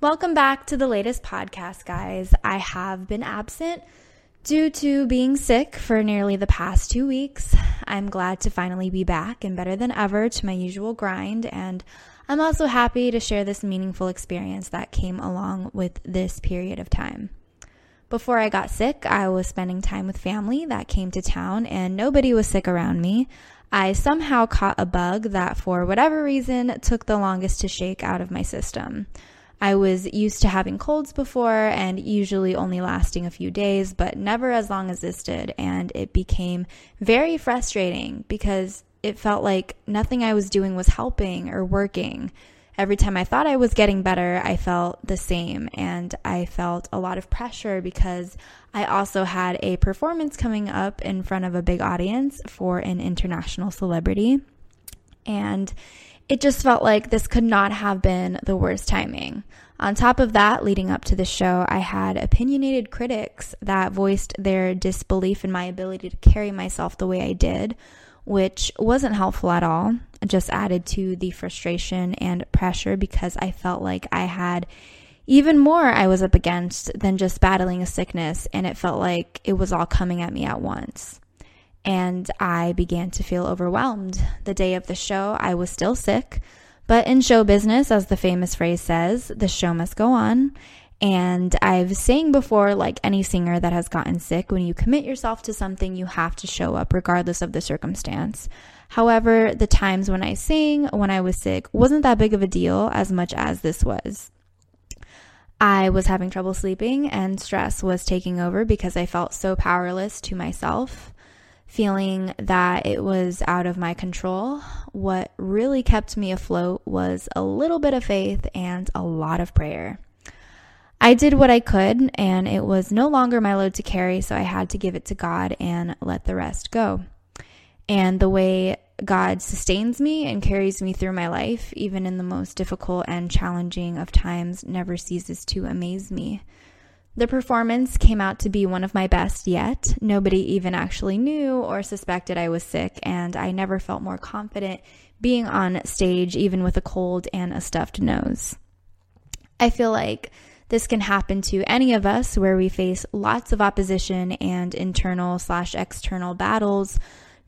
Welcome back to the latest podcast, guys. I have been absent due to being sick for nearly the past two weeks. I'm glad to finally be back and better than ever to my usual grind, and I'm also happy to share this meaningful experience that came along with this period of time. Before I got sick, I was spending time with family that came to town, and nobody was sick around me. I somehow caught a bug that, for whatever reason, took the longest to shake out of my system. I was used to having colds before and usually only lasting a few days, but never as long as this did. And it became very frustrating because it felt like nothing I was doing was helping or working. Every time I thought I was getting better, I felt the same. And I felt a lot of pressure because I also had a performance coming up in front of a big audience for an international celebrity. And it just felt like this could not have been the worst timing. On top of that, leading up to the show, I had opinionated critics that voiced their disbelief in my ability to carry myself the way I did, which wasn't helpful at all. It just added to the frustration and pressure because I felt like I had even more I was up against than just battling a sickness, and it felt like it was all coming at me at once and I began to feel overwhelmed. The day of the show, I was still sick, but in show business, as the famous phrase says, the show must go on. And I've saying before, like any singer that has gotten sick, when you commit yourself to something, you have to show up regardless of the circumstance. However, the times when I sang when I was sick wasn't that big of a deal as much as this was. I was having trouble sleeping and stress was taking over because I felt so powerless to myself feeling that it was out of my control. What really kept me afloat was a little bit of faith and a lot of prayer. I did what I could, and it was no longer my load to carry, so I had to give it to God and let the rest go. And the way God sustains me and carries me through my life, even in the most difficult and challenging of times, never ceases to amaze me. The performance came out to be one of my best yet. Nobody even actually knew or suspected I was sick, and I never felt more confident being on stage, even with a cold and a stuffed nose. I feel like this can happen to any of us where we face lots of opposition and internal slash external battles,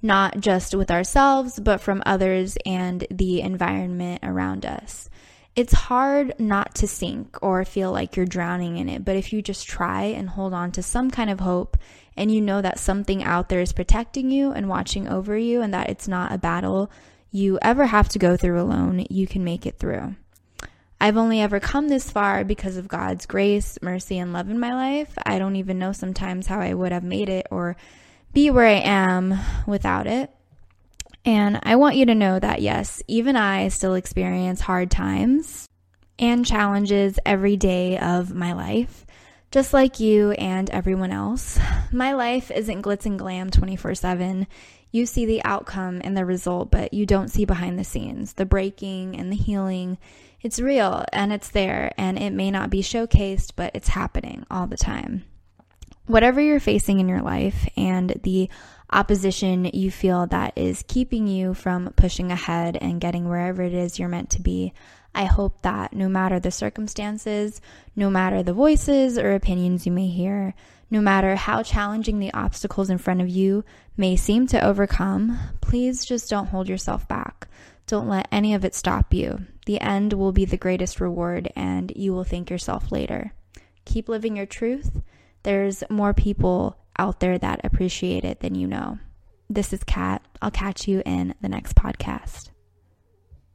not just with ourselves, but from others and the environment around us it's hard not to sink or feel like you're drowning in it. But if you just try and hold on to some kind of hope and you know that something out there is protecting you and watching over you and that it's not a battle you ever have to go through alone, you can make it through. I've only ever come this far because of God's grace, mercy, and love in my life. I don't even know sometimes how I would have made it or be where I am without it. And I want you to know that yes, even I still experience hard times and challenges every day of my life, just like you and everyone else. My life isn't glitz and glam 24 7. You see the outcome and the result, but you don't see behind the scenes, the breaking and the healing. It's real and it's there, and it may not be showcased, but it's happening all the time. Whatever you're facing in your life and the opposition you feel that is keeping you from pushing ahead and getting wherever it is you're meant to be. I hope that no matter the circumstances, no matter the voices or opinions you may hear, no matter how challenging the obstacles in front of you may seem to overcome, please just don't hold yourself back. Don't let any of it stop you. The end will be the greatest reward, and you will thank yourself later. Keep living your truth. There's more people out there that appreciate it than you know. This is Kat. I'll catch you in the next podcast.